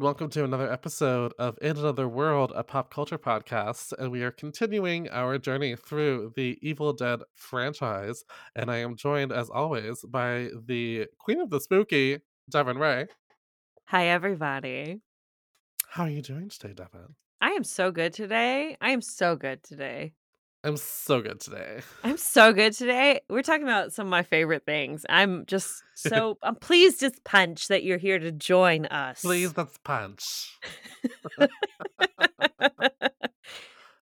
And welcome to another episode of In Another World, a pop culture podcast. And we are continuing our journey through the Evil Dead franchise. And I am joined, as always, by the Queen of the Spooky, Devin Ray. Hi, everybody. How are you doing today, Devin? I am so good today. I am so good today. I'm so good today. I'm so good today. We're talking about some of my favorite things. I'm just so I'm pleased as punch that you're here to join us. Please, let's punch.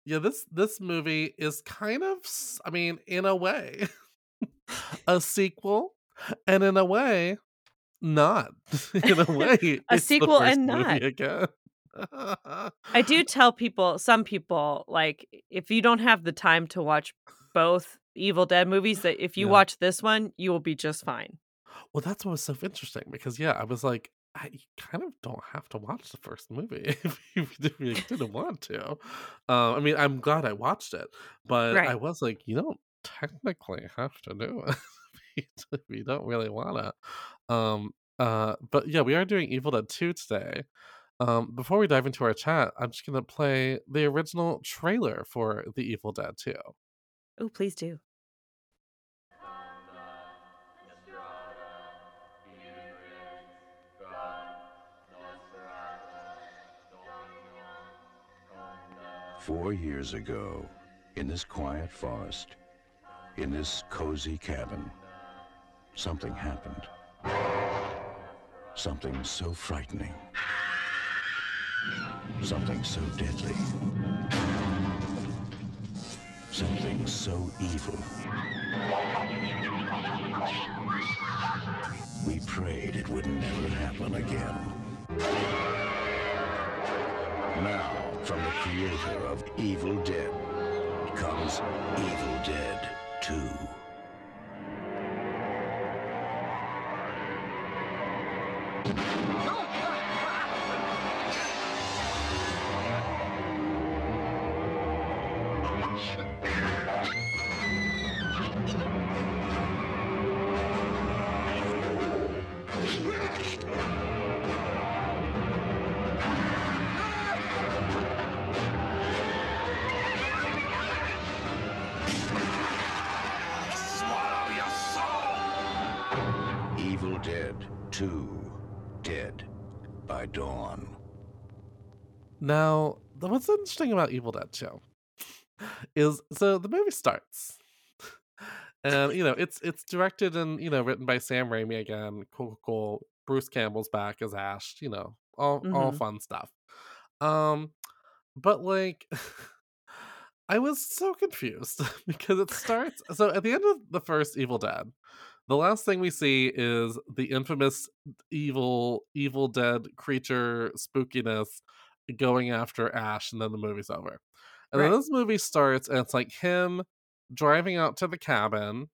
yeah, this this movie is kind of, I mean, in a way, a sequel, and in a way, not. in a way, A sequel and not. again. I do tell people, some people, like if you don't have the time to watch both Evil Dead movies, that if you Yeah. watch this one, you will be just fine. Well, that's what was so interesting because yeah, I was like, I kind of don't have to watch the first movie if you, if you didn't want to. Uh, I mean, I'm glad I watched it, but I was like, you don't technically have to do it if you- if you don't really want to. Um, uh, but yeah, we are doing Evil Dead 2 today. Um, before we dive into our chat, I'm just gonna play the original trailer for the Evil Dead 2. Oh, please do. Four years ago, in this quiet forest, in this cozy cabin, something happened. Something so frightening. Something so deadly. Something so evil. We prayed it would never happen again. Now, from the creator of Evil Dead comes Evil Dead 2. Now, what's interesting about Evil Dead 2 is so the movie starts. And you know, it's it's directed and you know, written by Sam Raimi again. Cool, cool, cool. Bruce Campbell's back as Ash, you know, all all Mhm. fun stuff. Um, but like I was so confused because it starts so at the end of the first Evil Dead, the last thing we see is the infamous evil Evil Dead creature spookiness going after Ash, and then the movie's over. And then this movie starts, and it's like him driving out to the cabin,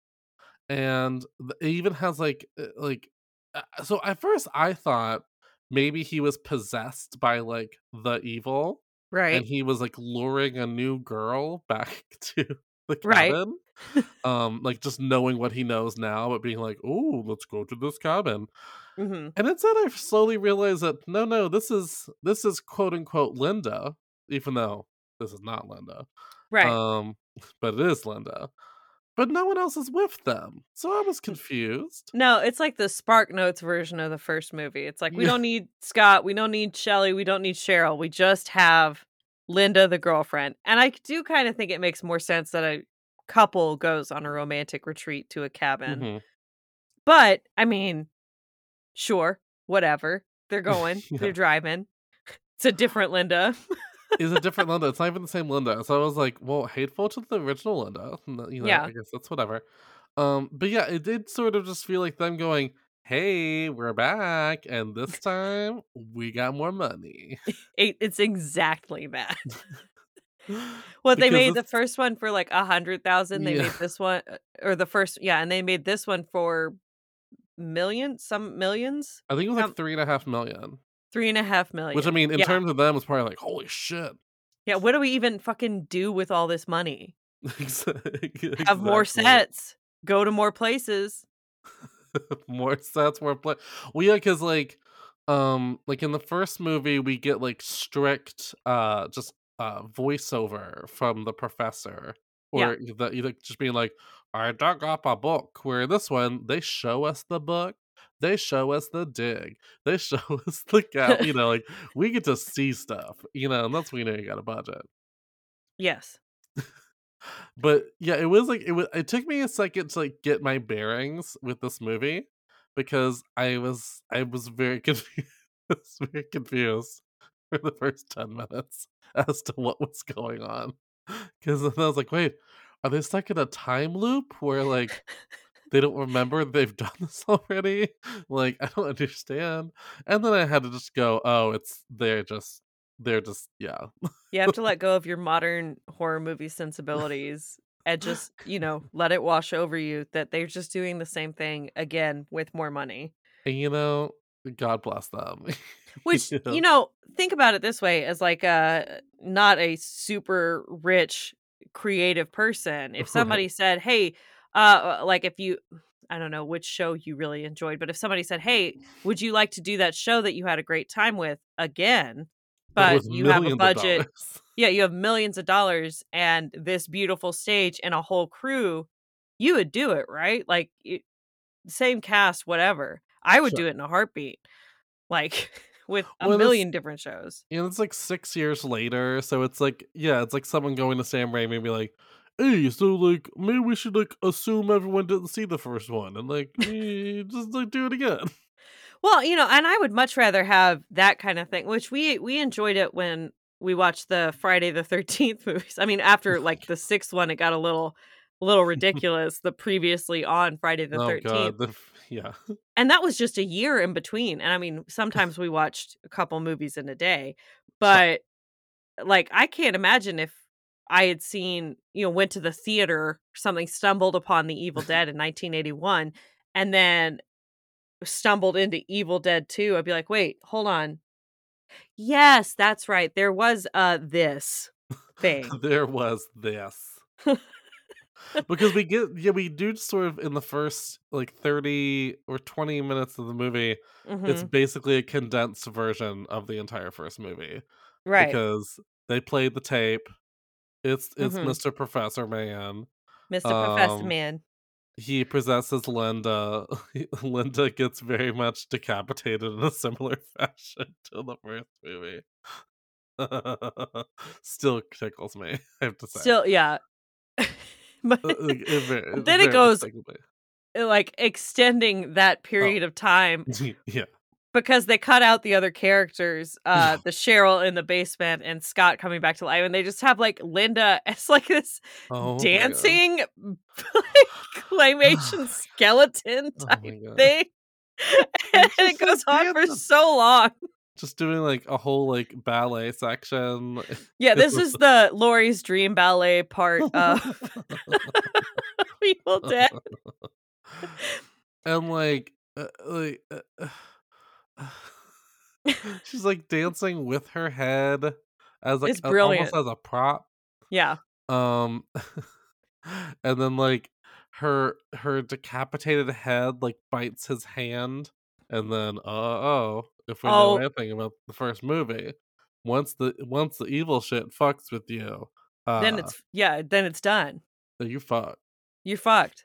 and it even has like uh, like. uh, So at first, I thought maybe he was possessed by like the evil, right? and he was like luring a new girl back to the Right. cabin. um, like just knowing what he knows now, but being like, "Oh, let's go to this cabin." Hmm And instead, I slowly realized that no, no, this is this is quote unquote Linda, even though this is not Linda. Right. Um, but it is Linda. But no one else is with them, so I was confused. No, it's like the Spark Notes version of the first movie. It's like we don't need Scott, we don't need Shelly, we don't need Cheryl. We just have Linda, the girlfriend. And I do kind of think it makes more sense that a couple goes on a romantic retreat to a cabin. Mhm. But I mean, sure, whatever. They're going, Yeah. they're driving. It's a different Linda. Is a different Linda. It's not even the same Linda. So I was like, well, hateful to the original Linda. You know, Yeah. I guess that's whatever. Um, but yeah, it did sort of just feel like them going, "Hey, we're back, and this time we got more money." It, it's exactly that. What they Because made the first one for like a hundred thousand. They Yeah. made this one, uh, or the first, yeah, and they made this one for millions, some millions, I think it was like three and a half million. three and a half million. Which I mean, in yeah, terms of them, was probably like, holy shit. yeah. What do we even fucking do with all this money? Exactly. Have more sets, go to more places. more sets, more play. Well, yeah, because like Um, like in the first movie, we get like strict, uh, just uh voiceover from the professor, Yeah. or the you like just being like, "I dug up a book." Where this one, they show us the book, they show us the dig, they show us the gap. You know, like we get to see stuff. You know, and that's when you know you got a budget. Yes. But yeah, it was like it was. It took me a second to like get my bearings with this movie because I was I was very confused, very confused for the first ten minutes as to what was going on. Because then I was like, wait, are they stuck in a time loop where like they don't remember they've done this already? Like I don't understand. And then I had to just go, oh, it's they're just they're just yeah. You have to let go of your modern horror movie sensibilities and just, you know, let it wash over you that they're just doing the same thing again with more money. And you know, God bless them. Which, You know? you know, think about it this way as like a not a super rich creative person. If somebody said, "Hey, uh like if you I don't know which show you really enjoyed, but if somebody said, "Hey, would you like to do that show that you had a great time with again?" But you have a budget. Yeah, you have millions of dollars and this beautiful stage and a whole crew, you would do it, right? Like, it same cast, whatever. I would Sure. do it in a heartbeat, like, with a Well, million different shows. You know, it's like six years later, so it's like, yeah, it's like someone going to Sam Raimi and be like, "Hey, so like maybe we should like assume everyone didn't see the first one and like eh, just like do it again." Well, you know, and I would much rather have that kind of thing, which we we enjoyed it when we watched the Friday the 13th movies. I mean, after like the sixth one, it got a little a little ridiculous, the previously on Friday the oh 13th. god, the, yeah, and that was just a year in between and i mean sometimes we watched a couple movies in a day but like i can't imagine if i had seen you know went to the theater something stumbled upon the evil dead in 1981 and then stumbled into evil dead 2 i'd be like wait hold on. Yes that's right there was uh this thing. There was this. Because we get yeah we do sort of in the first like 30 or 20 minutes of the movie it's Mhm. basically a condensed version of the entire first movie right. because they played the tape. It's it's Mhm. mr professor man mr professor um, man. he possesses linda. Linda gets very much decapitated in a similar fashion to the first movie. Still tickles me i have to say. Still yeah but Uh, like, it ver- But then it goes- like extending that period of time yeah because they cut out the other characters, uh, the Cheryl in the basement and Scott coming back to life, and they just have like Linda as like this oh dancing like claymation skeleton Oh type God. thing. and it goes on for so long. Just doing like a whole like ballet section. Yeah, this is the Laurey's dream ballet part of Evil Dead. and like uh, like uh, she's like dancing with her head as like It's a- almost as a prop. Yeah. um and then like her her decapitated head like bites his hand. And then uh oh if we Oh. know anything about the first movie once the once the evil shit fucks with you uh Then it's yeah, then it's done. then you fuck You're fucked.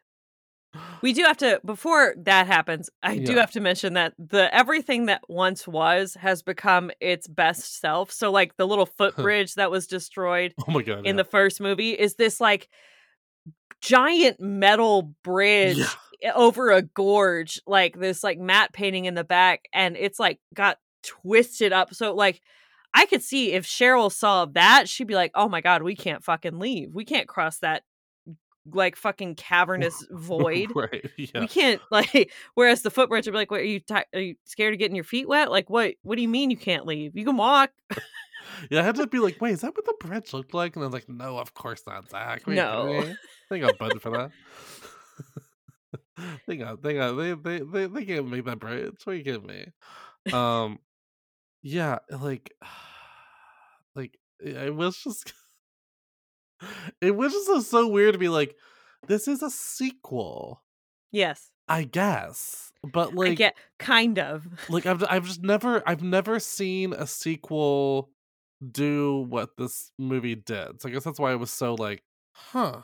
We do have to before that happens, I do have to mention that the everything that once was has become its best self. So like the little footbridge that was destroyed oh my god in yeah. the first movie is this like giant metal bridge Yeah. Over a gorge, like this like matte painting in the back and it's like got twisted up. So like I could see if Cheryl saw that, she'd be like, "Oh my god, we can't fucking leave. We can't cross that like fucking cavernous void." right yeah We can't like. Whereas the footbridge would be like, "What are you? Ti- are you scared of getting your feet wet? Like, what? What do you mean you can't leave? You can walk." yeah i had to be like wait is that what the bridge looked like and i was like no of course not zach No. they got budget for that they got they got they they they, they can't make that bridge what are you kidding me um yeah like like it was just it was just so- so weird to be like this is a sequel Yes. I guess, but I like, get kind of. like I've I've just never I've never seen a sequel do what this movie did. So I guess that's why it was so like, huh?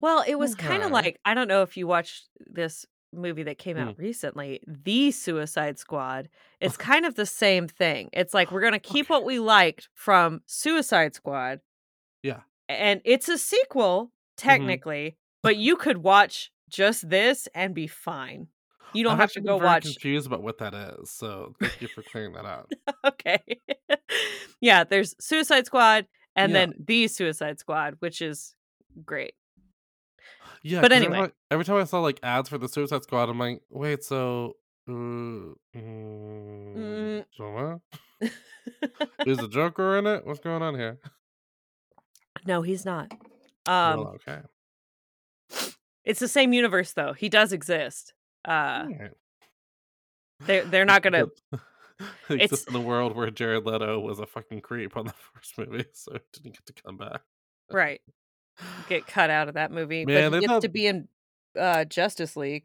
Well, it was kind of like I don't know if you watched this movie that came Mm. out recently, The Suicide Squad. It's kind of the same thing. It's like we're going to keep what we liked from Suicide Squad Yeah. and it's a sequel hmm technically, but you could watch just this and be fine. You don't I've have to go watch confused about what that is. So thank you for clearing that out. Okay. yeah, there's Suicide Squad and Yeah. then The Suicide Squad, which is great. Yeah, But every anyway, time, every time I saw like ads for the Suicide Squad, I'm like, wait, so, uh, mm, mm, so? Is the Joker in it? What's going on here? no, he's not. Well, Um okay. it's the same universe though. He does exist. Uh Alright. they're they're not gonna it's in a world where Jared Leto was a fucking creep on the first movie, so didn't get to come back. right. Get cut out of that movie, but Man, he they gets thought to be in uh Justice League.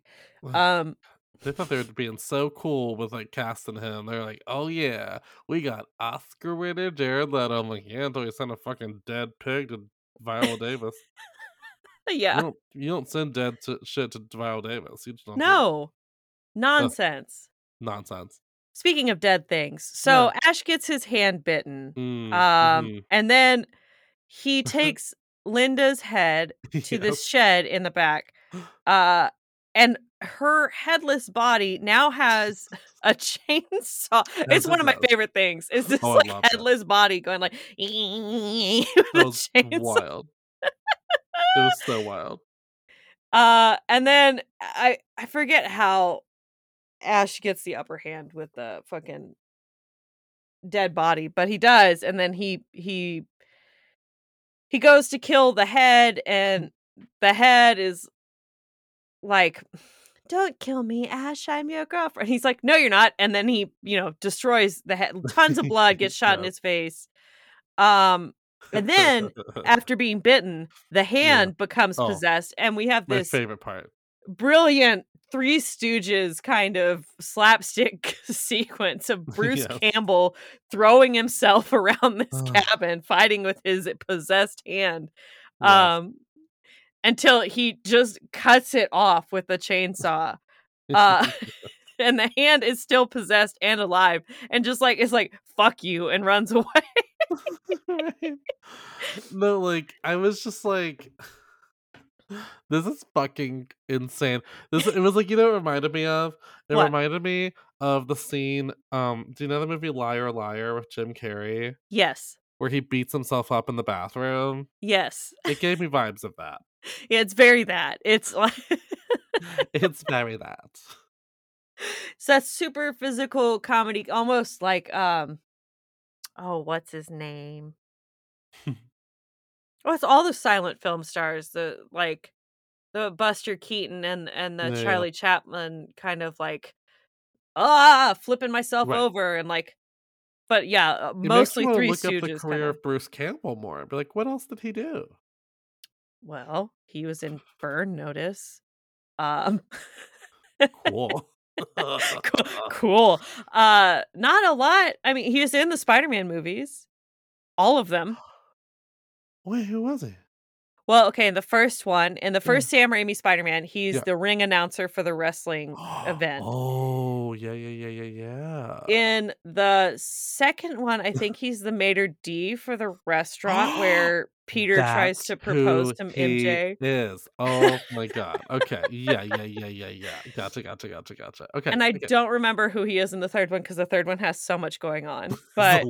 Um they thought they were being so cool with like casting him. They're like, "Oh yeah, we got Oscar winner Jared Leto." I'm like, "Yeah, until you send a fucking dead pig to Viola Davis. You yeah. don't you don't send dead to, shit to Viola Davis. You just don't. No. Nonsense. nonsense." Speaking of dead things, Yeah. so Ash gets his hand bitten. Mm, Um, mhm. and then he takes Linda's head to this shed in the back. Uh, and her headless body now has a chainsaw. It's one of my favorite things. Is this Oh, like love that. headless body going like That wild. It was so wild. Uh, and then I I forget how Ash gets the upper hand with the fucking dead body, but he does, and then he he he goes to kill the head, and the head is like, "Don't kill me, Ash. I'm your girlfriend." He's like, "No, you're not." And then he, you know, destroys the head. Tons of blood gets shot in his face. Um, and then after being bitten, the yeah. hand becomes Oh, possessed, and we have my this favorite part. Brilliant Three Stooges kind of slapstick sequence of Bruce yes. Campbell throwing himself around this Ugh, cabin, fighting with his possessed hand, yes. um, until he just cuts it off with a chainsaw. Uh, and the hand is still possessed and alive, and just like it's like "fuck you" and runs away. Right. No, like I was just like, this is fucking insane. This it was like you know what it reminded me of. It what? reminded me of the scene. Um, do you know the movie Liar Liar with Jim Carrey, Yes, where he beats himself up in the bathroom? yes. It gave me vibes of that. Yeah, it's very that. It's like It's very that. So that super physical comedy, almost like um oh, what's his name? Oh, it's all the silent film stars, the like the Buster Keaton and and the Yeah. Charlie Chaplin kind of like ah flipping myself Right. over and like but yeah, uh, It mostly me want to Three look up the Stooges career kind of. of Bruce Campbell more. Be like, what else did he do? Well, he was in Burn Notice. Um Cool. cool, cool. Uh not a lot. I mean, he was in the Spider-Man movies. All of them. Wait, who was he? Well, okay, in the first one, in the Yeah. first Sam Raimi Spider-Man, he's Yeah. the ring announcer for the wrestling event. Oh, yeah, yeah, yeah, yeah, yeah. In the second one, I think he's the maitre d for the restaurant where Peter tries to propose to MJ. is. Oh my god. Okay. Yeah, yeah, yeah, yeah, yeah. Gotcha, gotcha, gotcha, gotcha. Okay. And I Okay. don't remember who he is in the third one because the third one has so much going on. But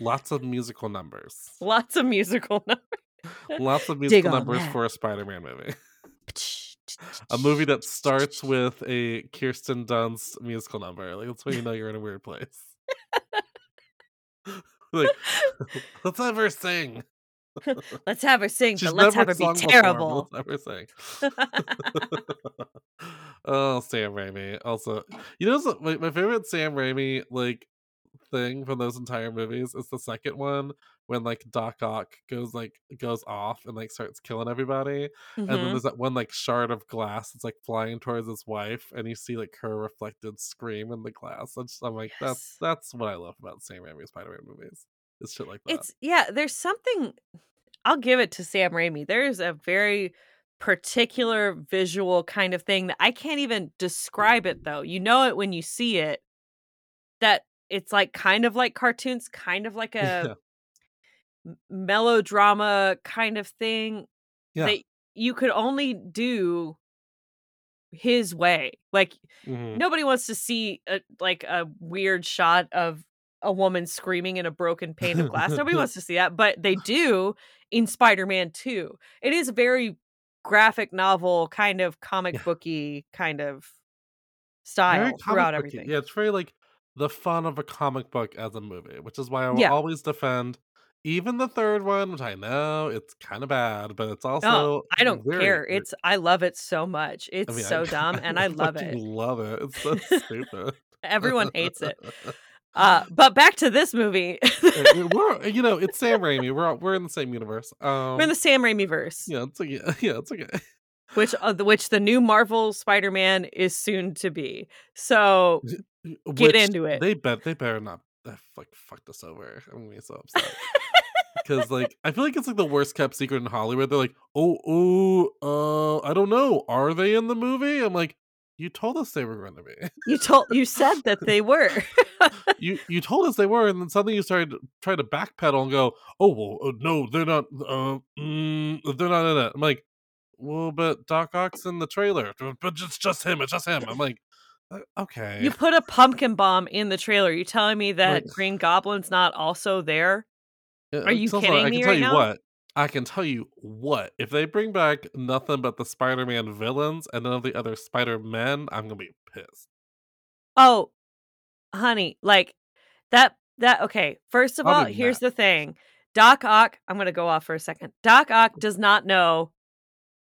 lots of musical numbers. lots of musical numbers. Lots of musical numbers that. for a Spider-Man movie. A movie that starts with a Kirsten Dunst musical number. Like that's when you know you're in a weird place. like, let's have her sing. Let's have her sing, She's but let's have her be sung before, terrible. Let's have her sing. oh, Sam Raimi. Also, you know, my, my favorite Sam Raimi like thing from those entire movies is the second one when like Doc Ock goes like goes off and like starts killing everybody, and then Mhm. there's that one like shard of glass that's like flying towards his wife, and you see like her reflected scream in the glass. I'm, just, I'm like, that's Yes. that's what I love about Sam Raimi Spider-Man movies. It's shit like that. It's yeah, there's something I'll give it to Sam Raimi. There's a very particular visual kind of thing that I can't even describe it though. You know it when you see it that it's like kind of like cartoons, kind of like yeah, melodrama kind of thing yeah. that you could only do his way. Like mhm. nobody wants to see a like a weird shot of a woman screaming in a broken pane of glass. Nobody wants to see that, but they do in Spider-Man 2. It is a very graphic novel kind of comic Yeah. booky kind of Very style comic throughout everything. Yeah, it's very like the fun of a comic book as a movie, which is why I will Yeah. always defend even the third one, which I know it's kind of bad, but it's also I don't care. It's I love it so much. I It's mean, I, so dumb and I love fucking it. love it. It's so stupid. Everyone hates it. Uh but back to this movie. We- we're you know it's Sam Raimi. We're all, we're in the same universe. We're in Um, the Sam Raimi verse. yeah, it's okay. Yeah, it's okay. Which uh, the- which the new Marvel Spider-Man is soon to be. So Get Which into it. They bet they better not uh, like fucked us over. I'm gonna be so upset. Because like I feel like it's like the worst kept secret in Hollywood. They're like, oh, oh, uh, I don't know. Are they in the movie? I'm like, you told us they were going to be. you told you said that they were. you you told us they were, and then suddenly you started trying to backpedal and go, oh well, uh, no, they're not. Uh, mm, they're not in it. I'm like, well, but Doc Ock's in the trailer, but it's just him. It's just him. I'm like, uh, okay. you put a pumpkin bomb in the trailer. You telling me that Like- Green Goblin's not also there? Are you also- kidding I me can tell right you now? what. I can tell you what. If they bring back nothing but the Spider-Man villains and none of the other Spider-Men, I'm gonna be pissed. Oh, honey, like that that okay. First of all, here's the thing. Doc Ock, I'm going to go off for a second. Doc Ock does not know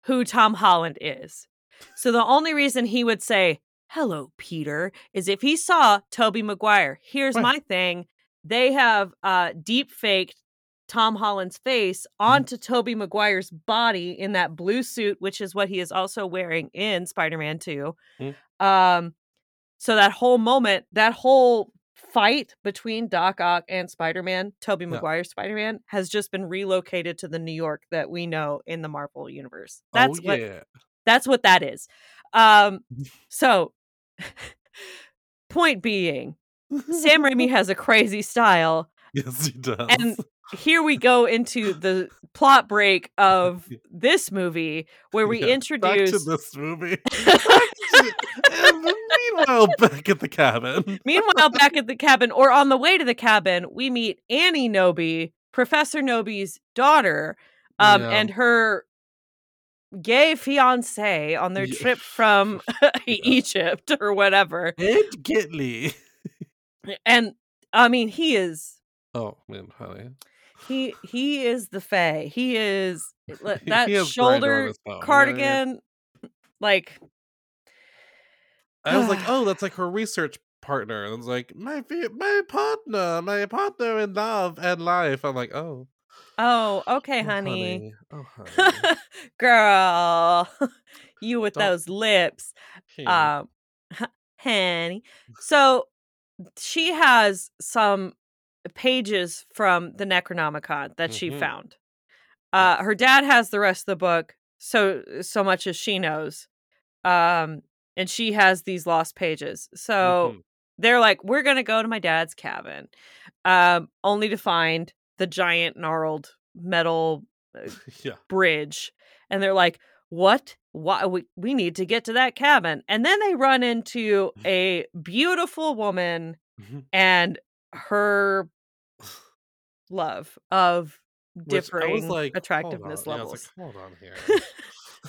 who Tom Holland is. So the only reason he would say, "Hello, Peter," is if he saw Tobey Maguire. Here's Right. my thing. They have uh deep faked Tom Holland's face Mm-hmm. onto Tobey Maguire's body in that blue suit, which is what he is also wearing in Spider-Man 2. Mm. Um so that whole moment, that whole fight between Doc Ock and Spider-Man, Tobey Yeah. Maguire's Spider-Man, has just been relocated to the New York that we know in the Marvel universe. Oh That's what yeah. that's what that is. Um so point being, Sam Raimi has a crazy style yes, he does. and here we go into the plot break of this movie where we Yeah, Back to introduce this movie. Back to- and meanwhile, back at the cabin. Meanwhile, back at the cabin, or on the way to the cabin, we meet Annie Knowby, Professor Knowby's daughter, um, Yeah. and her gay fiance on their Yeah. trip from Egypt or whatever. Ed Getley. And I mean, he is Oh man, honey. he he is the Fae. He is that he has grinder on shoulder phone, yeah, cardigan, like I was like, oh, that's like her research partner. And it's like, my my partner, my partner in love and life. I'm like, oh, oh, okay, oh, honey. Oh, honey. Girl, you with Don't- those lips. Um, honey. So she has some pages from the Necronomicon that she Mhm. found. Uh, her dad has the rest of the book, so so much as she knows. Um, and she has these lost pages. So Mhm. they're like, we're gonna go to my dad's cabin, um, only to find the giant gnarled metal yeah. bridge and they're like what why we, we need to get to that cabin and then they run into a beautiful woman Mhm. and her love of Which differing like, hold attractiveness on. Yeah, levels like, hold on here.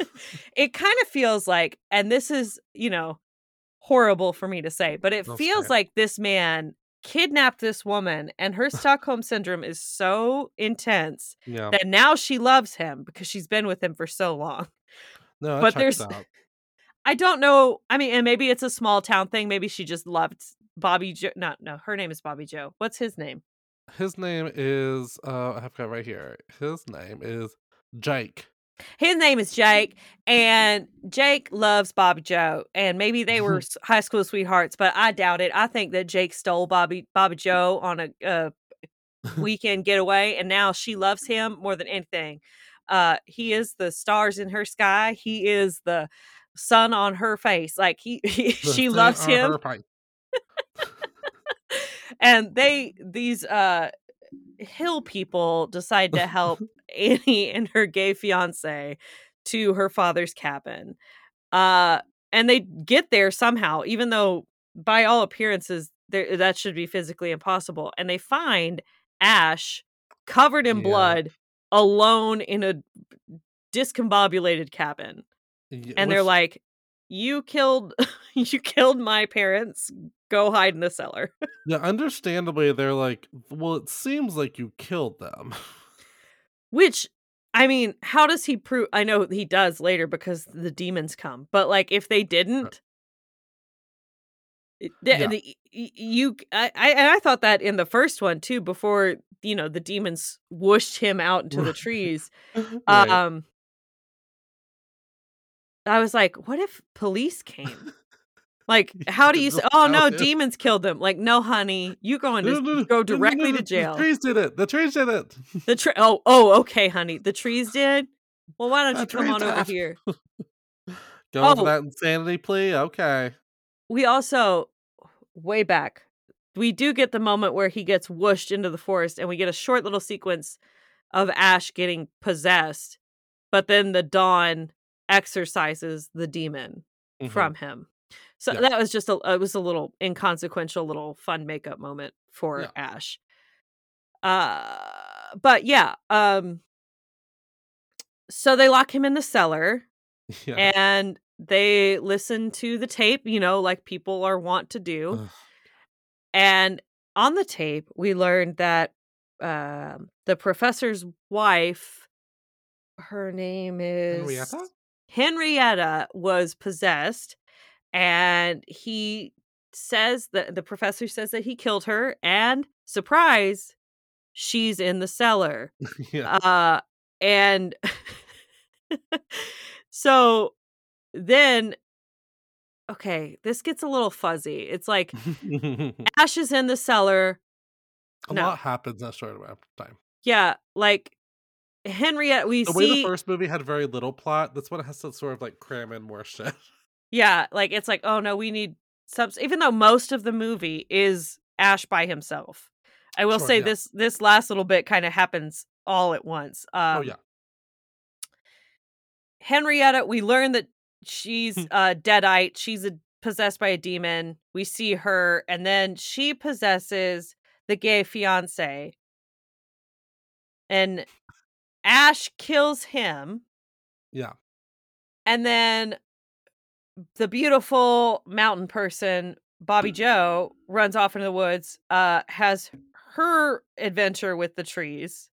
it kind of feels like and this is you know horrible for me to say but it No, feels it. like this man kidnapped this woman and her stockholm syndrome is so intense yeah. that now she loves him because she's been with him for so long. No, but there's-. I don't know. I mean, and maybe it's a small town thing. Maybe she just loved Bobby Joe. Not no, her name is Bobby Joe. What's his name? His name is uh I have got right here. His name is Jake. His name is Jake, and Jake loves Bobby Joe, and maybe they were high school sweethearts, but I doubt it. I think that Jake stole Bobby Bobby Joe on a, a weekend getaway, and now she loves him more than anything. Uh, he is the stars in her sky. He is the sun on her face. Like he, he she loves him, and they these uh hill people decide to help Annie and her gay fiance to her father's cabin. Uh and they get there somehow even though by all appearances that should be physically impossible and they find Ash covered in Yeah. blood alone in a discombobulated cabin Yeah, and they're like you killed you killed my parents go hide in the cellar Yeah, understandably they're like, well, it seems like you killed them. Which, I mean, how does he prove? I know he does later because the demons come, but like if they didn't, the- Yeah. the- you, I, I, and I thought that in the first one too, before you know the demons whooshed him out into the trees. Right. Um, I was like, what if police came? Like, how do you say, oh no, demons killed them? Like, no, honey, you going to go directly to The jail. trees did it. The trees did it. The tree. Oh, oh, okay, honey. The trees did. Well, why don't you come on over here? Going Oh. for that insanity plea? Okay. We also, way back, we do get the moment where he gets whooshed into the forest, and we get a short little sequence of Ash getting possessed, but then the dawn exorcises the demon Mhm. from him. So Yeah. that was just a it was a little inconsequential little fun makeup moment for Yeah. Ash. Uh but yeah, um so they lock him in the cellar Yeah. and they listen to the tape, you know, like people are wont to do. Ugh. And on the tape, we learned that um the professor's wife, her name is Henrietta? Henrietta was possessed, and he says that the professor says that he killed her, and surprise, she's in the cellar. yeah. Uh, and so then, okay, this gets a little fuzzy. It's like Ash is in the cellar. a no. lot happens in a short amount of time. Yeah, like Henrietta we The way see. the first movie had very little plot, this one has to sort of like cram in more shit. Yeah, like it's like, oh no, we need subs. Even though most of the movie is Ash by himself, I will Sure, say yeah. this this last little bit kind of happens all at once. Um, oh yeah. Henrietta, we learn that she's uh deadite. She's a, possessed by a demon. We see her, and then she possesses the gay fiance, and Ash kills him. Yeah. And then the beautiful mountain person, Bobby Joe, runs off into the woods, uh, has her adventure with the trees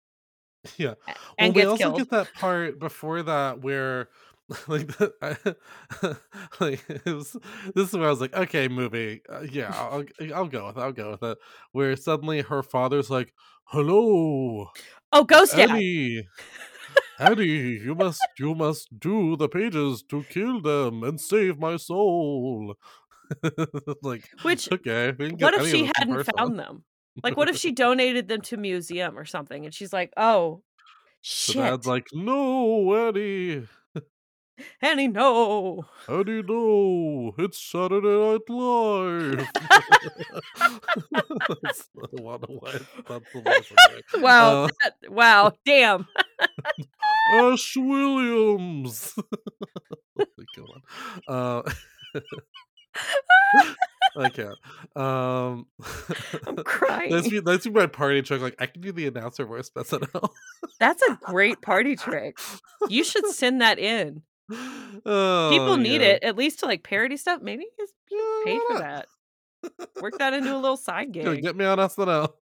Yeah. Well, and we gets also killed. get that part before that where like the, I, like it was, this is where I was like, okay, movie, uh, yeah, I'll I'll go with it, I'll go with it. Where suddenly her father's like, "Hello, oh, Ghost Dad. Annie, Annie, you must you must do the pages to kill them and save my soul." like, Which, okay, we can get what if she hadn't found them? Like, what if she donated them to museum or something? And she's like, oh, So shit. dad's like, "No, Annie." Annie, no. How do you know? It's Saturday Night Live. that's the one way. That's the voice Wow. Uh, that- wow. Damn. Ash Williams. Come on. Uh, I can't. Um, I'm crying. that's me. That's. My party trick. Like I can do the announcer voice for SNL. That's a great party trick. You should send that in. oh, People need yeah. it, at least to like parody stuff. Maybe just Yeah, pay for that. Work that into a little side gig. Get me on SNL.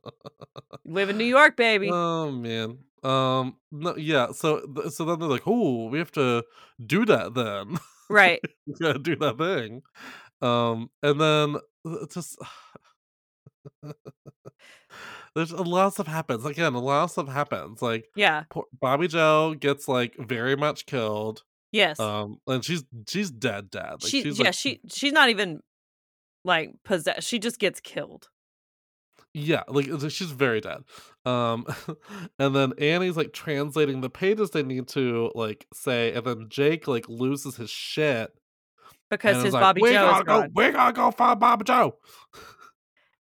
Live in New York, baby. Oh man. Um. No. Yeah. So. So then they're like, "Oh, we have to do that then. right. we gotta do that thing." Um, and then uh, just there's a lot of stuff happens. Again, a lot of stuff happens. Like Yeah. poor Bobby Joe gets like very much killed. Yes. Um, and she's she's dead, dead. Like she she's yeah, like she she's not even like possessed. She just gets killed. Yeah, like she's very dead. Um, and then Annie's like translating the pages they need to like say, and then Jake like loses his shit Because his is like, Bobby "We Joe is gotta go, we gotta go find Bobby Joe."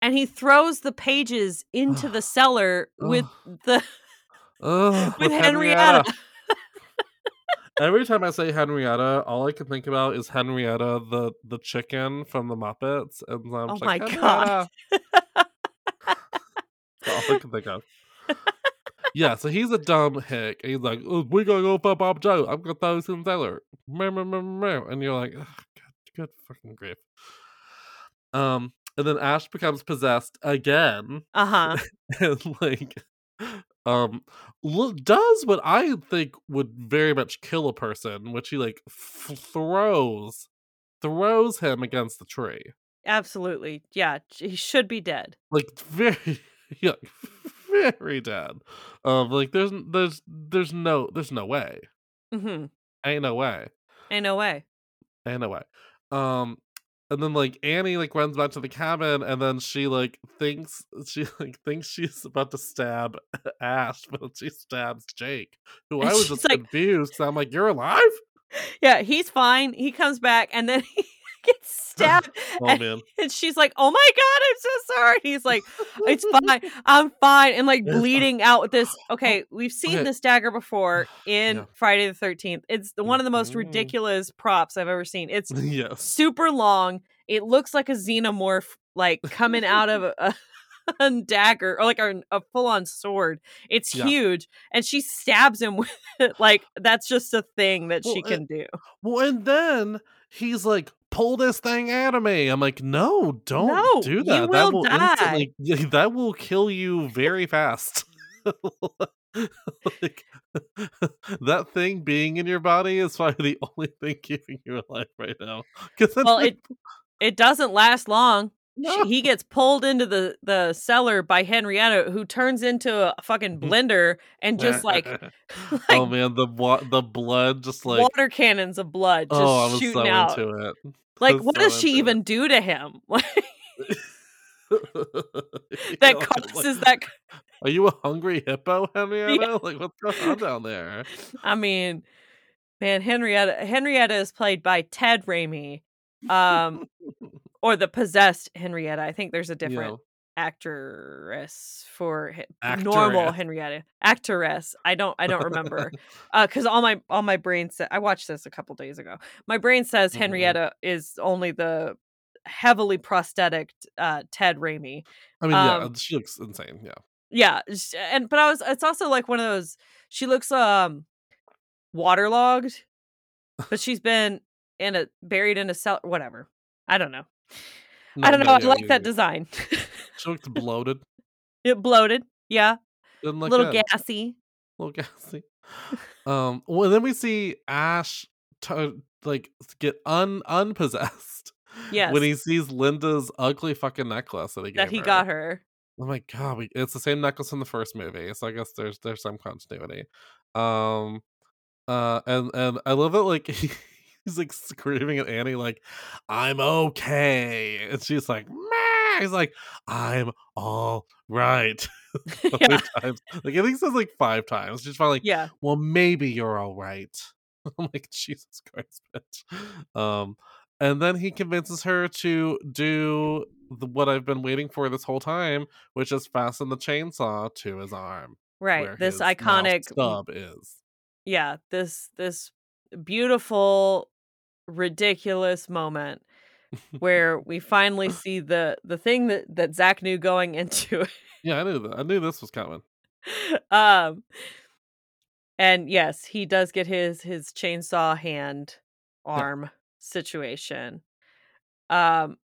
And he throws the pages into the cellar with the with Henrietta. Every time I say Henrietta, all I can think about is Henrietta, the the chicken from the Muppets, and I'm Oh my like, God. That's all I can think of. Yeah, so he's a dumb hick. And he's like, oh, "We gonna go find Bob Joe. I'm gonna throw the cellar." And you're like, "Ugh, "Good, good fucking grief." Um, and then Ash becomes possessed again, Uh-huh. and like, um, does what I think would very much kill a person, which he like f- throws, throws him against the tree, Absolutely. Yeah. He should be dead. like very, yeah, very dead. Um, like there's there's there's no there's no way, Mm-hmm. ain't no way. Ain't no way. Ain't no way. Um, and then like Annie like runs back to the cabin, and then she like thinks she like thinks she's about to stab Ash, but she stabs Jake, who And I was just like- confused. Cause I'm like, you're alive? Yeah, he's fine. He comes back and then he gets stabbed. Oh and, man, and she's like, Oh my god, I'm so sorry. He's like, It's fine. I'm fine. And like It's fine. bleeding out with this. Okay, we've seen okay. this dagger before in Yeah. Friday the 13th. It's the, one of the most Mhm. ridiculous props I've ever seen. It's yes, super long. It looks like a xenomorph, like coming out of a, a dagger or like a, a full on sword. It's Yeah. huge, and she stabs him with it. Like that's just a thing that she Well, uh, can do. Well, and then he's like, "Pull this thing out of me." I'm like, "No, don't No, do that. that will die." instantly, that will kill you very fast." like that thing being in your body is probably the only thing keeping you alive right now. Because Well, it it doesn't last long. She- no. he gets pulled into the the cellar by Henrietta, who turns into a fucking mm-hmm. blender and just like, oh man, the wa- the blood just like water cannons of blood oh, just oh, I was shooting so out. Like, what so does she even do to him? Like, Yeah, that like, causes that. Are you a hungry hippo, Henrietta? Like, what's going on down there? I mean, man, Henrietta Henrietta is played by Ted Raimi, um, or the possessed Henrietta. I think there's a different actress for normal Henrietta actress. I don't I don't remember because all my all my brain said I watched this a couple days ago. My brain says Mhm. Henrietta is only the heavily prosthetic uh, Ted Raimi. I mean, yeah, Um, she looks insane. Yeah, Yeah, and but I was it's also like one of those she looks um waterlogged, but she's been in a buried in a cell whatever. I don't know. I don't no, know. I yeah, like yeah, that yeah. design. Looked bloated. it bloated. Yeah. A little gassy. A little gassy. Um, well, then we see Ash t- like get un unpossessed. Yes. When he sees Linda's ugly fucking necklace that he that he her. got her. Oh my god, we, it's the same necklace in the first movie, so I guess there's there's some continuity. Um, uh, and and I love it like he's like screaming at Annie like, "I'm okay," and she's like, "Meh." He's like, "I'm all right." Yeah. times? Like I think he says like five times. Just finally like, Yeah. well, maybe you're all right. I'm like, Jesus Christ, bitch. Um, and then he convinces her to do the, what I've been waiting for this whole time, which is fasten the chainsaw to his arm. Right. This his iconic stub is. yeah, this this beautiful ridiculous moment where we finally see the the thing that that Zach knew going into it. Yeah, I knew that. I knew this was coming. um and yes he does get his his chainsaw hand arm situation um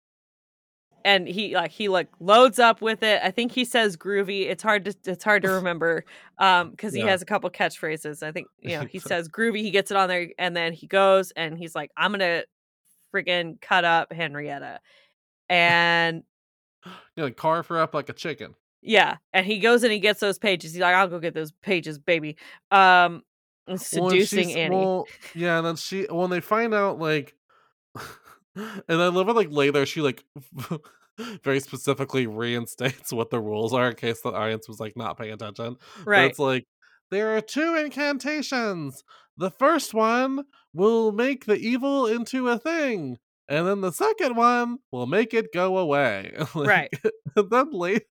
and he like he like loads up with it i think he says groovy it's hard to it's hard to remember um because he Yeah. has a couple catchphrases i think you know he says groovy he gets it on there and then he goes and he's like i'm gonna friggin' cut up Henrietta. And You know, carve her up like a chicken. yeah, and he goes and he gets those pages. He's like, I'll go get those pages, baby. Um and Well, seducing Annie. Well, yeah, and then she when they find out like and I love it like later she like very specifically reinstates what the rules are in case the audience was like not paying attention. But right. it's like there are two incantations. The first one will make the evil into a thing, and then the second one will make it go away. Like, Right. And then later,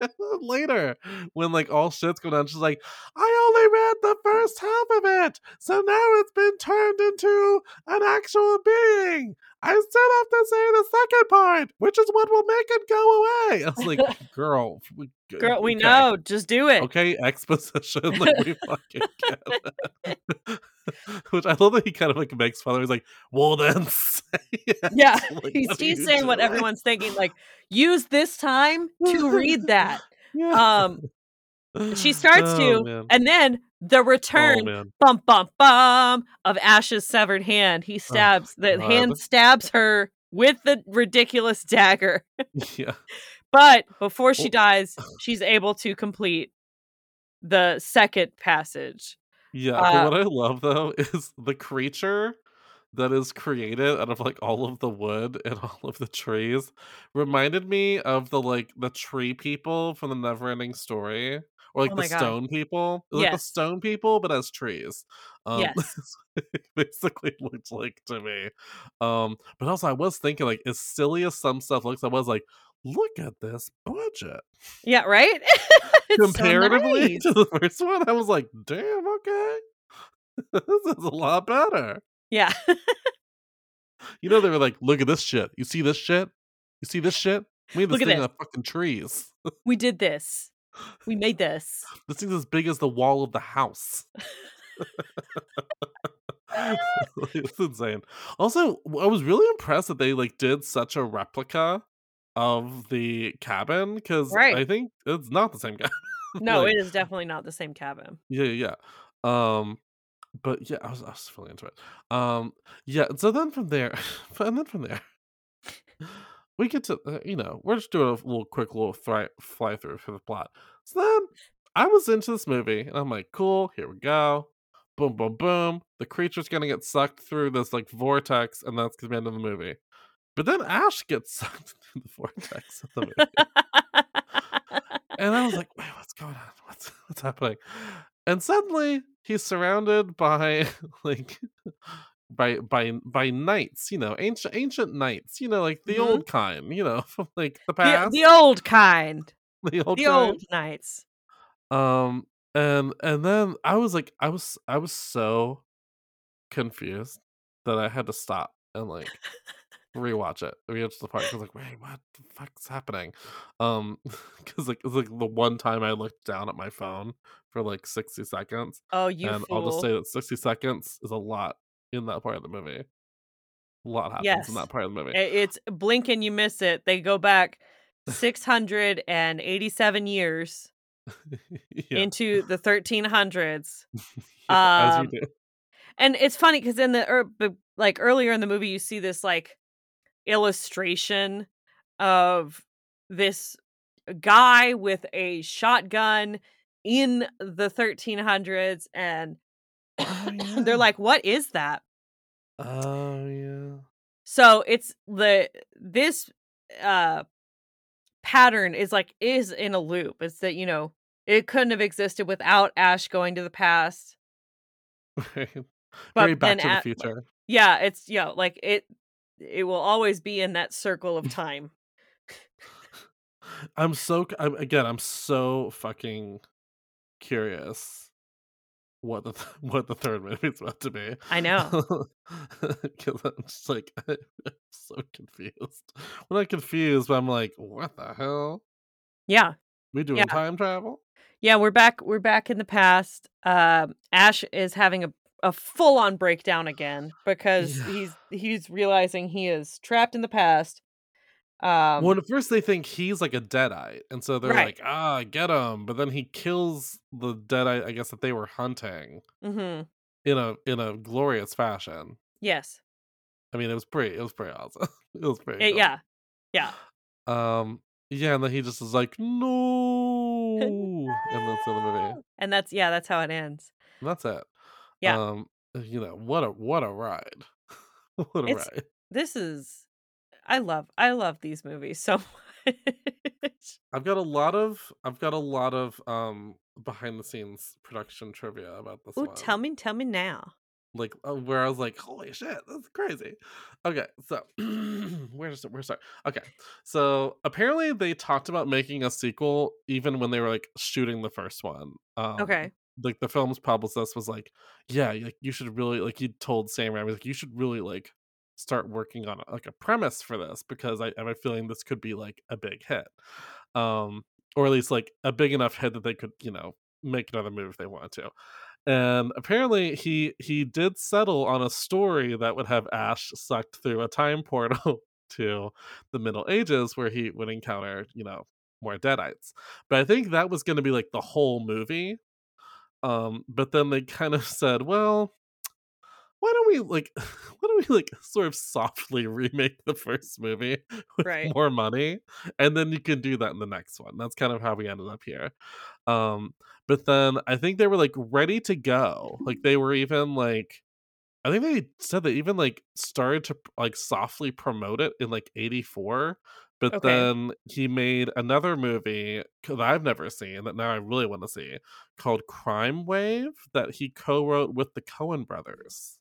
later, when like all shit's going on, she's like, "I only read the first half of it, so now it's been turned into an actual being. I still have to say the second part, which is what will make it go away." I was like, "Girl, we, Girl, we know. Just do it. Okay, exposition. Like we fucking get it. Which I love that he kind of like makes fun of. He's like, "Well, then say it." Yeah. Like, He's, he's saying what everyone's thinking, like, use this time to read that. Yeah. Um she starts Oh, to, man. and then the Oh return man. bum bum bum of Ash's severed hand. He stabs the Oh, God. hand stabs her with the ridiculous dagger. Yeah. But before she dies, she's able to complete the second passage. Yeah. Uh, but what I love though is the creature that is created out of like all of the wood and all of the trees reminded me of the like the tree people from the never ending story. Or like Oh the God. stone people. Was Like the stone people, but as trees. Um Yes. that's what it basically looked like to me. Um, but also I was thinking, like, as silly as some stuff looks, I was like, look at this budget. Yeah, right? It's so Comparatively nice. to the first one, I was like, damn, okay. this is a lot better. Yeah. You know, they were like, look at this shit. You see this shit? You see this shit? We this Look thing this. out of fucking trees. we did this. We made this. This thing's as big as the wall of the house. it's insane. Also, I was really impressed that they like did such a replica of the cabin because Right. I think it's not the same cabin. No, Like, it is definitely not the same cabin. yeah, yeah, yeah. Um, but yeah, I was I was really into it. Um, yeah. So then from there, and then from there, we get to uh, you know we're just doing a little quick little fly fly through for the plot. So then I was into this movie and I'm like, cool, here we go. Boom, boom, boom. The creature's gonna get sucked through this like vortex, and that's the end of the movie. But then Ash gets sucked through the vortex of the movie. And I was like, wait, what's going on? What's what's happening? And suddenly he's surrounded by like by by by knights, you know, ancient ancient knights, you know, like the Mhm. old kind, you know, from like the the, past, the old kind. the old The kind. old knights. Um, and and then I was like, I was I was so confused that I had to stop and like rewatch it, rewatch the part. I was like, wait, what the fuck's happening? Um, because like it's like the one time I looked down at my phone for like sixty seconds, Oh, you and fool. I'll just say that sixty seconds is a lot in that part of the movie. A lot happens Yes. in that part of the movie. It's blink and you miss it. They go back 687 years yeah, into the 1300s. yeah, as um. And it's funny because in the er, like earlier in the movie, you see this like illustration of this guy with a shotgun in the 1300s, and Oh, they're like, "What is that?" Oh yeah. So it's the this uh pattern is like is in a loop. It's that you know it couldn't have existed without Ash going to the past. Very back to the future. Yeah, it's you know like it it will always be in that circle of time. I'm so I'm, again. I'm so fucking curious what the th- what the third movie is about to be. I know. because I'm just like I'm so confused. Well, not confused, but I'm like, what the hell? Yeah. We doing Yeah. time travel? Yeah, we're back we're back in the past. Um Ash is having a a full on breakdown again because Yeah. he's he's realizing he is trapped in the past. Um well, at first they think he's like a deadite, and so they're Right. like, ah, get him. But then he kills the deadite, I guess that they were hunting mhm, in a in a glorious fashion. yes. I mean, it was pretty. It was pretty awesome. It was pretty. Eh, cool. yeah. Yeah. Um. Yeah, and then he just is like, no, and that's the end of the movie. And that's yeah, that's how it ends. And that's it. Yeah. Um. You know what a what a ride. what a It's ride. this is I love I love these movies so much. I've got a lot of I've got a lot of um behind the scenes production trivia about this Oh, tell me tell me now. like uh, where I was like, "Holy shit, that's crazy." Okay, so where's where's start? Okay, so apparently they talked about making a sequel even when they were like shooting the first one. Um, Okay. Like the film's publicist was like, "Yeah, like you should really like." He told Sam Raimi like, "You should really like start working on like a premise for this because I I have a feeling this could be like a big hit, um, or at least like a big enough hit that they could you know make another movie if they wanted to." and apparently he he did settle on a story that would have ash sucked through a time portal to the middle ages where he would encounter you know more deadites but i think that was going to be like the whole movie um but then they kind of said well why don't we like why don't we like sort of softly remake the first movie with Right. more money and then you can do that in the next one that's kind of how we ended up here um but then i think they were like ready to go like they were even like i think they said they even like started to like softly promote it in like 84 but Okay. then he made another movie that i've never seen that now i really want to see called crime wave that he co-wrote with the Coen brothers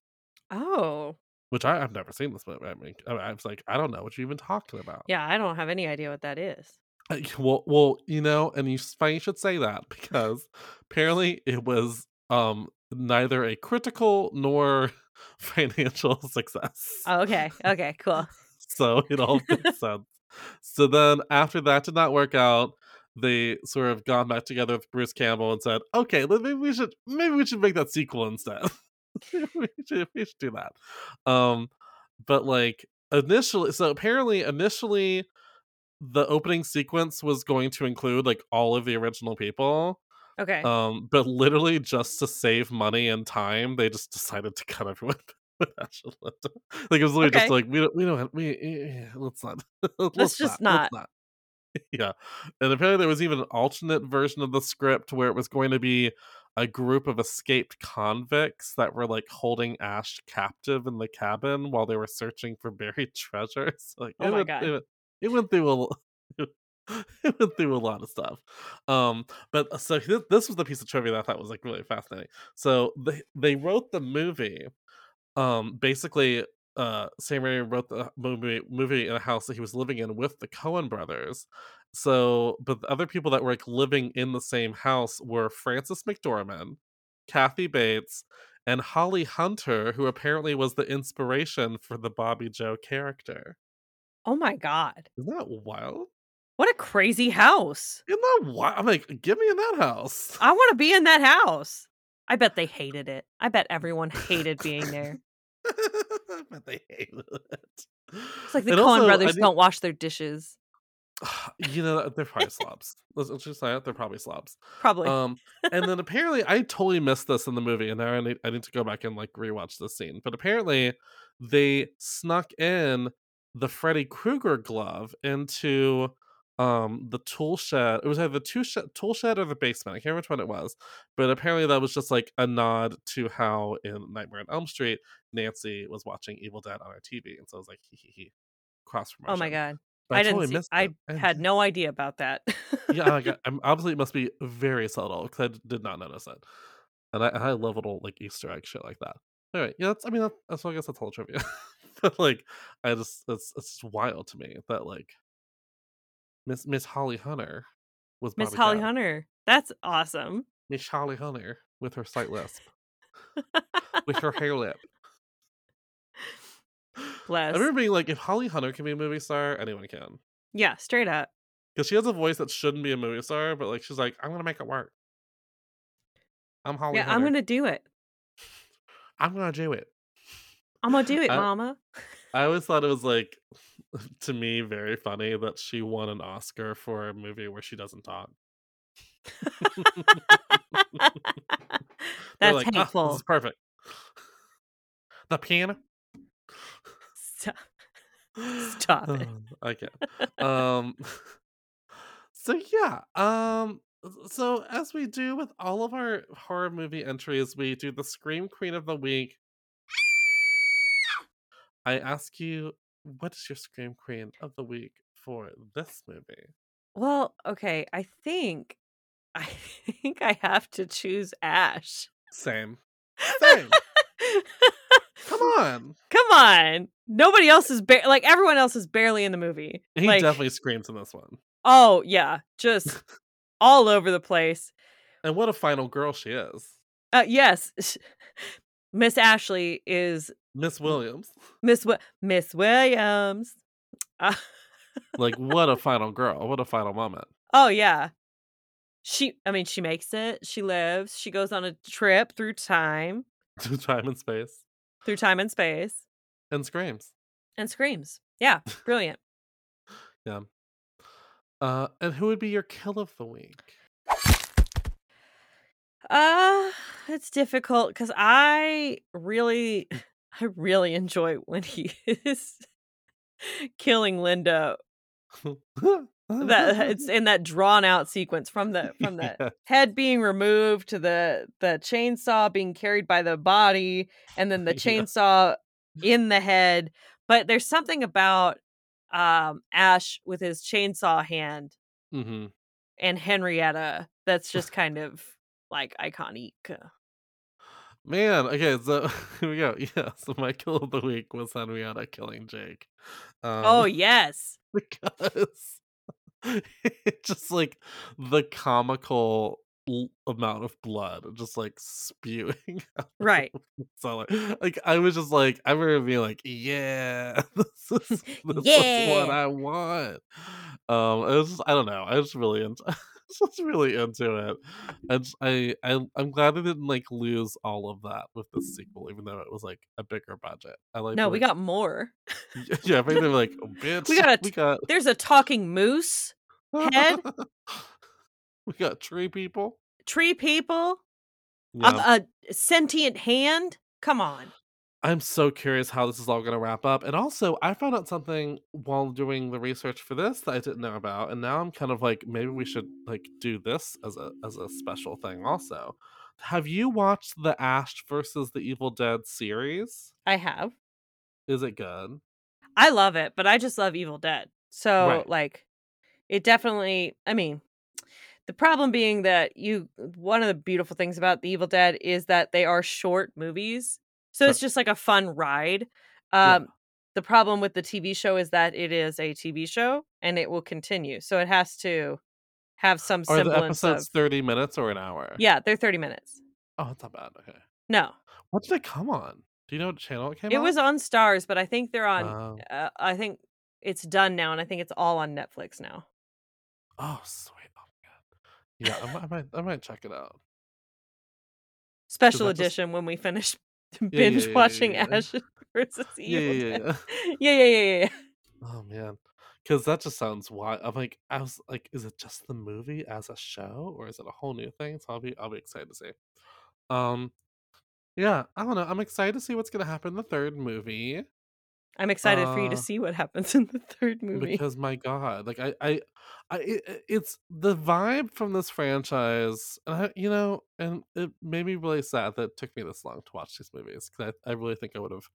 Oh. which I, I've never seen this movie. I mean, I, was like, I don't know what you're even talking about. Yeah, I don't have any idea what that is. Uh, Well, well, you know, and you should say that because apparently it was um neither a critical nor financial success. Oh, okay. Okay, cool. so it all makes sense. So then after that did not work out, they sort of gone back together with Bruce Campbell and said, "Okay, maybe we should maybe we should make that sequel instead. we should we should do that." Um, but like initially, so apparently initially the opening sequence was going to include like all of the original people. Okay. Um, but literally just to save money and time, they just decided to cut everyone. with like it was literally just like we don't we don't have, we eh, eh, let's not let's, just not, not. let's not. yeah. And apparently there was even an alternate version of the script where it was going to be a group of escaped convicts that were like holding ash captive in the cabin while they were searching for buried treasures. Like Oh it my went, God. it, went, it went through a it went through a lot of stuff. Um but uh, so this, this was the piece of trivia that i thought was like really fascinating. So they they wrote the movie um basically uh Sam Raimi wrote the movie movie in a house that he was living in with the Coen brothers. So, but the other people that were like living in the same house were Frances McDormand, Kathy Bates, and Holly Hunter, who apparently was the inspiration for the Bobby Joe character. Oh my god. Isn't that wild? What a crazy house. Isn't that wild? I'm like, get me in that house. I want to be in that house. I bet they hated it. I bet everyone hated being there. I bet they hated it. It's like the And Coen also, I brothers don't wash their dishes. you know, they're probably slobs. Let's, let's just say it. They're probably slobs. Probably. Um, and then apparently, I totally missed this in the movie, and now I need, I need to go back and like rewatch this scene. But apparently, they snuck in the Freddy Krueger glove into um the tool shed. It was either the tool shed, tool shed or the basement. I can't remember which one it was. But apparently, that was just like a nod to how in Nightmare on Elm Street, Nancy was watching Evil Dead on her TV, and so I was like, hee hee hee, cross promotion. oh my god. But I, didn't totally see, I it. Had no idea about that. yeah, I got, I'm, obviously it must be very subtle because I d- did not notice it, and I, I love little like Easter egg shit like that. Anyway, yeah, that's I mean that, that's I guess that's all trivia, but like I just it's it's just wild to me that like Miss Miss Holly Hunter was Miss Holly Joe. Hunter. That's awesome. Miss Holly Hunter with her slight lisp, with her hair lip. Bless. I remember being like, if Holly Hunter can be a movie star, anyone can. Yeah, straight up. Because she has a voice that shouldn't be a movie star, but like she's like, I'm gonna make it work. I'm Holly yeah, Hunter. I'm gonna do it. I'm gonna do it. I'm gonna do it, I- mama. I always thought it was like to me very funny that she won an Oscar for a movie where she doesn't talk. That's like, "Ah, hateful. this is perfect. The piano. Stop it. I can't. Um. So yeah. Um. So as we do with all of our horror movie entries, we do the Scream Queen of the Week. I ask you, what is your Scream Queen of the Week for this movie? Well, okay, I think I think I have to choose Ash. Same. Same. Come on. Come on. Nobody else is ba- like everyone else is barely in the movie. He like, definitely screams in this one. Oh, yeah. Just all over the place. And what a final girl she is. Uh yes. Miss Ashley is Miss Williams. Miss Wi- Miss Williams. Uh, Like what a final girl. What a final moment. oh yeah. She I mean she makes it. She lives. She goes on a trip through time, Through time and space. through time and space And screams. and screams. Yeah, brilliant. Yeah. Uh and who would be your kill of the week? Uh, it's difficult cuz I really I really enjoy when he is killing Linda that it's in that drawn out sequence from the from the Yeah. head being removed to the the chainsaw being carried by the body and then the Yeah. chainsaw in the head but there's something about um ash with his chainsaw hand hmm and henrietta that's just kind of like iconic Man, okay, so here we go. Yeah, so my kill of the week was Henrietta killing Jake. Um, oh yes. because it's just like the comical l- amount of blood just like spewing out right. so like, like i was just like i remember being like yeah this is this is what i want. Um it was just i don't know i was really into just really into it and I, I i'm glad they didn't like lose all of that with the sequel even though it was like a bigger budget i like no we like, got more yeah but they were like oh, bitch We got a we got there's a talking moose head. we got tree people. tree people Yeah. a, a sentient hand come on I'm so curious how this is all going to wrap up. And also, I found out something while doing the research for this that I didn't know about, and now I'm kind of like maybe we should like do this as a as a special thing also. Have you watched the Ash versus the Evil Dead series? i have Is it good? I love it, but I just love Evil Dead. So Right. like it definitely I mean the problem being that you one of the beautiful things about the Evil Dead is that they are short movies. So it's just like a fun ride. Yeah. Um the problem with the TV show is that it is a TV show and it will continue. So it has to have some Are the episodes of 30 minutes or an hour? Yeah, they're 30 minutes. Oh, it's not bad. Okay. No. What did it come on? Do you know what channel it came It on? was on Starz, but I think they're on Oh. uh, I think it's done now and I think it's all on Netflix now. Oh, sweet. Oh my god. Yeah, I might, I might, I might check it out. special I just- edition when we finish yeah, binge watching. Ash versus Evil yeah, Dead. yeah. Yeah, yeah, yeah, yeah, yeah. Oh man, because that just sounds wild. I'm like, I was like, is it just the movie as a show, or is it a whole new thing? So I'll be, I'll be excited to see. Um, yeah, I don't know. I'm excited to see what's gonna happen in the third movie I'm excited for you to Uh, see what happens in the third movie. because my god, like I, I, I, it, it- it's the vibe from this franchise, and I, you know, and it made me really sad that it took me this long to watch these movies because I, I really think I would have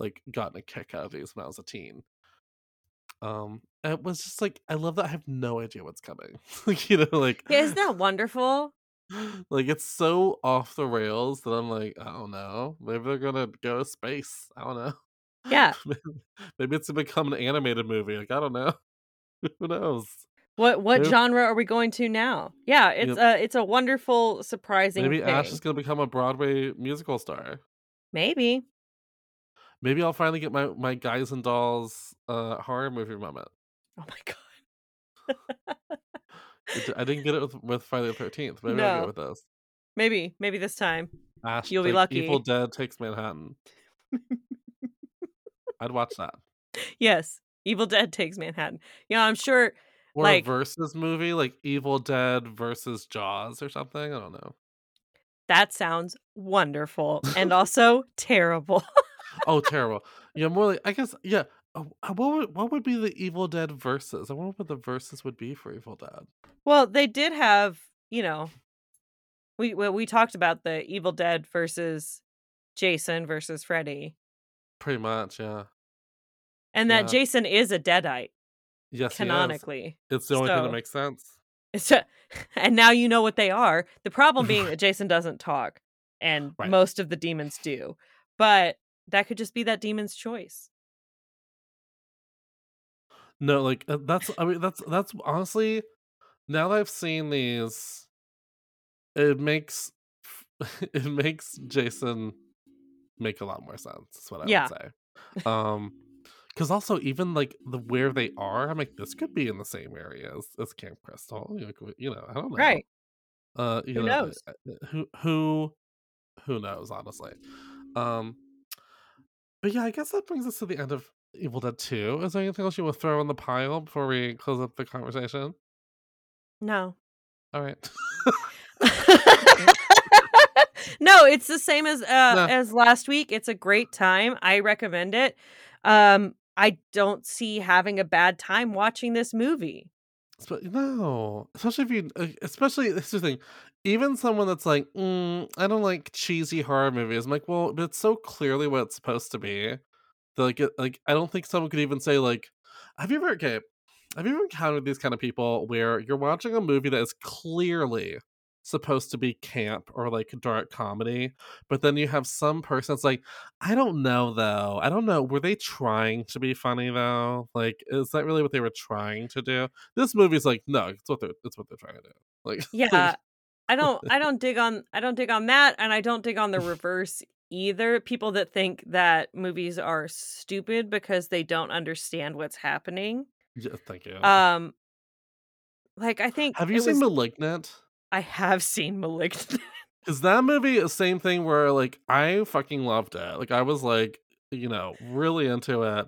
like gotten a kick out of these when I was a teen. Um, it was just like I love that I have no idea what's coming. like you know, like yeah, isn't that wonderful? like it's so off the rails that I'm like, I don't know. Maybe they're gonna go to space. I don't know. Yeah. maybe, it's gonna become an animated movie. Like I don't know. Who knows? What what Maybe- genre are we going to now? Yeah, it's a it's a wonderful, surprising Maybe thing. Ash is gonna become a Broadway musical star. Maybe. Maybe I'll finally get my my Guys and Dolls uh horror movie moment. Oh my god. I didn't get it with, with Friday the Thirteenth. Maybe I'll No. get with this. Maybe. Maybe this time. Ash, You'll be lucky. Evil Dead takes Manhattan. I'd watch that. yes. Evil Dead takes Manhattan. Yeah, I'm sure Or Like- a versus movie, like Evil Dead versus Jaws or something. I don't know. that sounds wonderful and also terrible. Oh, terrible. Yeah, more like I guess. Yeah, Oh, uh, what would what would be the Evil Dead versus? I wonder what the versus would be for Evil Dead. Well, they did have, you know we well, we talked about the Evil Dead versus Jason versus Freddy. Pretty much, yeah. And that Yeah. Jason is a Deadite Yes, canonically. It's the only thing that makes sense. so and now you know what they are. The problem being that Jason doesn't talk, and Right. most of the demons do. But that could just be that demon's choice. No, like, uh, that's I mean, that's that's honestly, now that I've seen these, it makes it makes Jason make a lot more sense, is what I Yeah. would say. Um, because also even, like, the where they are, I'm like, "This could be in the same area as as Camp Crystal," you know, like, you know, I don't know. Right. Uh, you Who know, knows? uh, uh, who who who knows, honestly. Um, but yeah, I guess that brings us to the end of Evil Dead 2. Is there anything else you want to throw in the pile before we close up the conversation? No. Alright. no, it's the same as uh No. as last week. It's a great time. I recommend it. Um I don't see having a bad time watching this movie. No, especially if you especially this is the thing, even someone that's like, "Mm, I don't like cheesy horror movies." I'm like, "Well, but it's so clearly what it's supposed to be." That, like, it like, I don't think someone could even say, like have you ever okay, have you ever encountered these kind of people where you're watching a movie that is clearly supposed to be camp or, like, dark comedy, but then you have some person that's like, "I don't know, though. I don't know. Were they trying to be funny, though? Like, is that really what they were trying to do?" This movie's like, "No, it's what they're it's what they're trying to do." Like Yeah. I don't I don't dig on I don't dig on that and I don't dig on the reverse either. People that think that movies are stupid because they don't understand what's happening. Yeah, thank you. Um like I think Have you seen was Malignant? I have seen Malignant. Is that movie the same thing where, like, I fucking loved it. Like, I was, like, you know, really into it.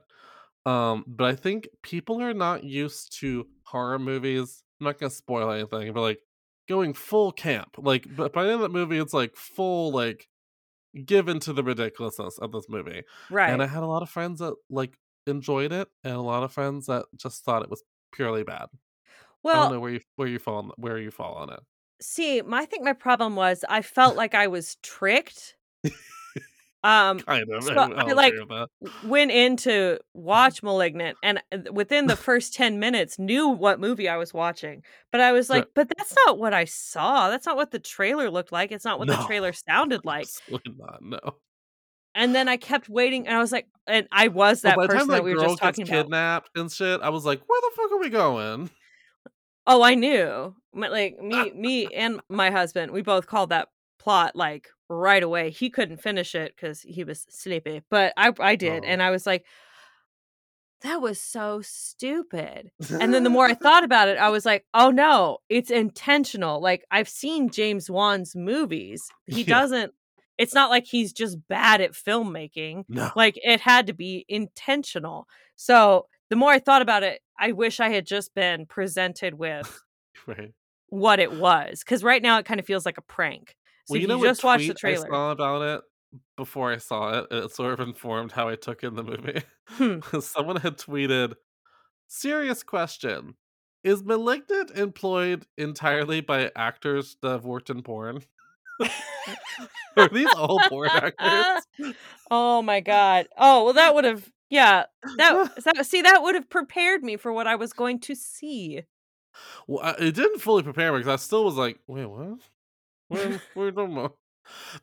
Um, but I think people are not used to horror movies. I'm not gonna spoil anything, but, like, going full camp. Like, but by the end of that movie, it's, like, full, like, give into the ridiculousness of this movie. Right. And I had a lot of friends that, like, enjoyed it, and a lot of friends that just thought it was purely bad. Well, I don't know where you where you fall on where you fall on it. See, my I think my problem was I felt like I was tricked. Um, Kind of, so I like, agree with that. w went in to watch Malignant and, uh, within the first 10 minutes knew what movie I was watching, but I was like, "But that's not what I saw. That's not what the trailer looked like. It's not what the trailer sounded like." Absolutely not, no. And then I kept waiting, and I was like and I was that person that that we were just talking about. kidnapped and shit, I was like, "Where the fuck are we going?" Oh, I knew. My like, uh, me me and my husband, we both called that plot, like, right away. He couldn't finish it because he was sleepy, but I I did, Oh. and I was like "That was so stupid." And then the more I thought about it, I was like, "Oh, no, it's intentional." Like, I've seen James Wan's movies. He Yeah. doesn't it's not like he's just bad at filmmaking. No. Like, it had to be intentional. So, the more I thought about it, I wish I had just been presented with Right. What it was because right now it kinda feels like a prank. So Well, you you, know what just watch the tweet I trailer saw about it before I saw it, it sort of informed how I took in the movie. Hmm. Someone had tweeted, "Serious question. Is Malignant employed entirely by actors that have worked in porn?" Are these all porn actors? Oh my god. Oh, well, that would've yeah, that that see, that would've prepared me for what I was going to see. Well, I it didn't fully prepare me because I still was like, "Wait, what? Talking about?"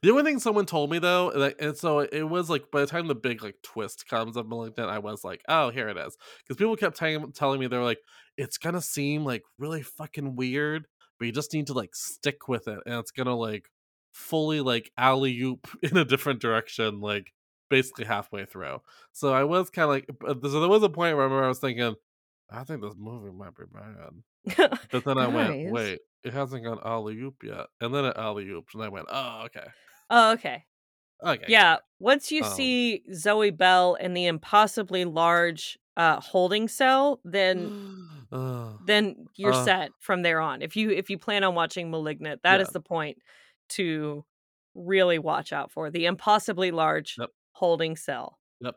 The only thing someone told me though, like and so it was like by the time the big like twist comes of Malignant, I was like, "Oh, here it is, because people kept telling telling me they were like, "It's gonna seem like really fucking weird, but you just need to like stick with it, and it's gonna like fully like alley-oop in a different direction, like basically halfway through." So I was kinda like so there was a point where I remember I was thinking, "I think this movie might be bad." But then I went, Guys. "Wait, it hasn't gone alley-oop yet." And then it alley-ooped, and I went, "Oh, okay." Oh, okay. Okay, Yeah, once you Um see Zoe Bell in the impossibly large, uh, holding cell, then Ugh. then you're Uh set from there on. If you if you plan on watching Malignant, that Yeah. is the point to really watch out for, the impossibly large Yep. holding cell. Yep.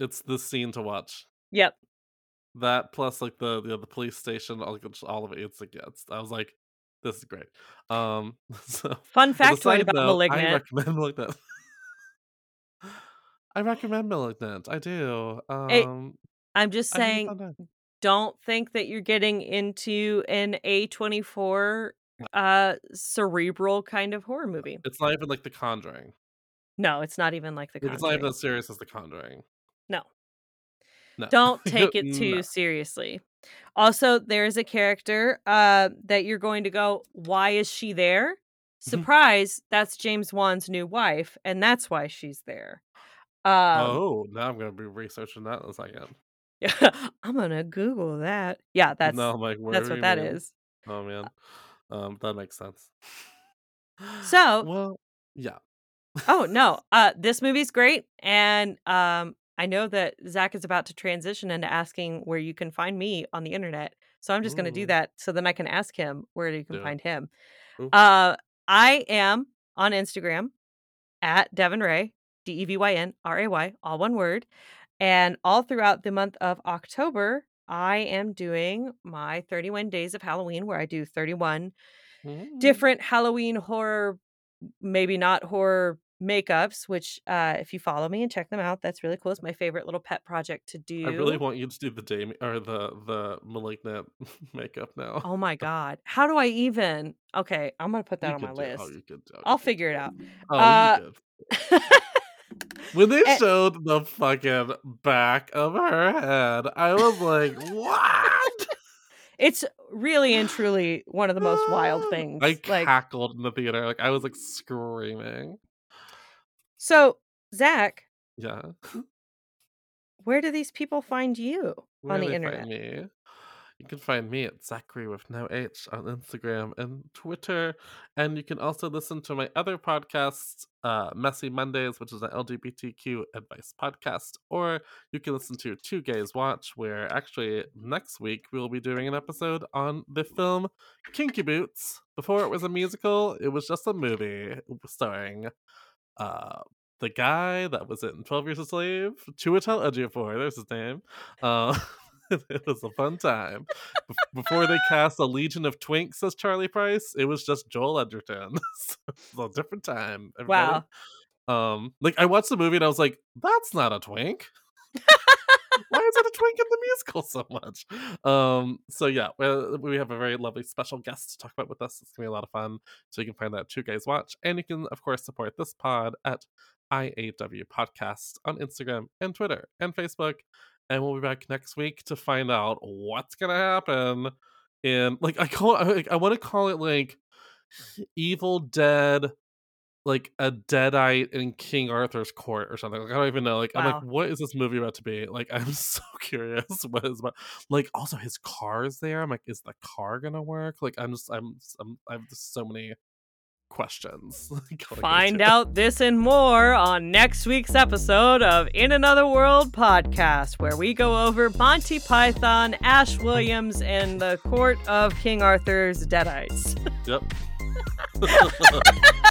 It's the scene to watch. Yep. That plus like the the, the police station, all, all of it it's against. I was like, this is great. Um, so Fun fact a factoid side about note, I Malignant. recommend Malignant. I recommend Malignant. I do. It- Um, I'm just I had a saying, don't think that you're getting into an A24 uh cerebral kind of horror movie. It's not even like The Conjuring. No, it's not even like the Like, it's not even as serious as The Conjuring. No. No. Don't take it too No. seriously. Also, there is a character uh that you're going to go, why is she there? Mm-hmm. Surprise, that's James Wan's new wife, and that's why she's there. Um oh, now I'm gonna be researching that in a second. yeah, I'm gonna Google that. Yeah, that's no, I'm like, that's what that mean? is. Oh man, um, that makes sense. So- well, yeah. Oh no, uh, this movie's great, and um, I know that Zach is about to transition into asking where you can find me on the internet. So I'm just going to do that, so then I can ask him where you can it. find him. Ooh. Uh, I am on Instagram at Devyn Ray, D E V Y N R A Y, all one word, and all throughout the month of October, I am doing my 31 days of Halloween, where I do 31 Mm. different Halloween horror, maybe not horror makeups, which uh if you follow me and check them out, that's really cool. It's my favorite little pet project to do. I really want you to do the Dam- or the the malignant makeup now. Oh my god. How do I even Okay, I'm to put that You on my do- list. Oh, you could. Oh, I'll figure it out. Oh, Uh. When they Eh. showed the fucking back of her head, I was like, "What?" It's really and truly one of the most wild things. I like cackled in the theater, like I was like screaming. So, Zach, Yeah, where do these people find you Where on the internet? Me? You can find me at Zachary with no H on Instagram and Twitter. And you can also listen to my other podcast, uh, Messy Mondays, which is an LGBTQ advice podcast. Or you can listen to Two Gays Watch, where actually next week we will be doing an episode on the film Kinky Boots. Before it was a musical, it was just a movie starring uh, the guy that was in 12 Years a Slave, Chiwetel Ejiofor, there's his name. Uh, it was a fun time. Before they cast a Legion of Twinks as Charlie Price, it was just Joel Edgerton. so a different time. everybody. Wow. Um, like I watched the movie and I was like, that's not a twink. Is it a twink in the musical so much? Um, so yeah, we have a very lovely special guest to talk about with us. It's gonna be a lot of fun. So you can find that at Two Guys Watch, and you can of course support this pod at IAW Podcast on Instagram and Twitter and Facebook. And we'll be back next week to find out what's gonna happen. In like I call it, I, I want to call it like Evil Dead like a deadite in King Arthur's court or something. Like I don't even know. Like I'm like, what is this movie about to be? Like I'm so curious what is about. Like also his car is there. I'm like, is the car gonna work? Like I'm just I'm I'm I have just so many questions. Find out this and more on next week's episode of In Another World podcast, where we go over Monty Python, Ash Williams, and the court of King Arthur's Deadites. Yep.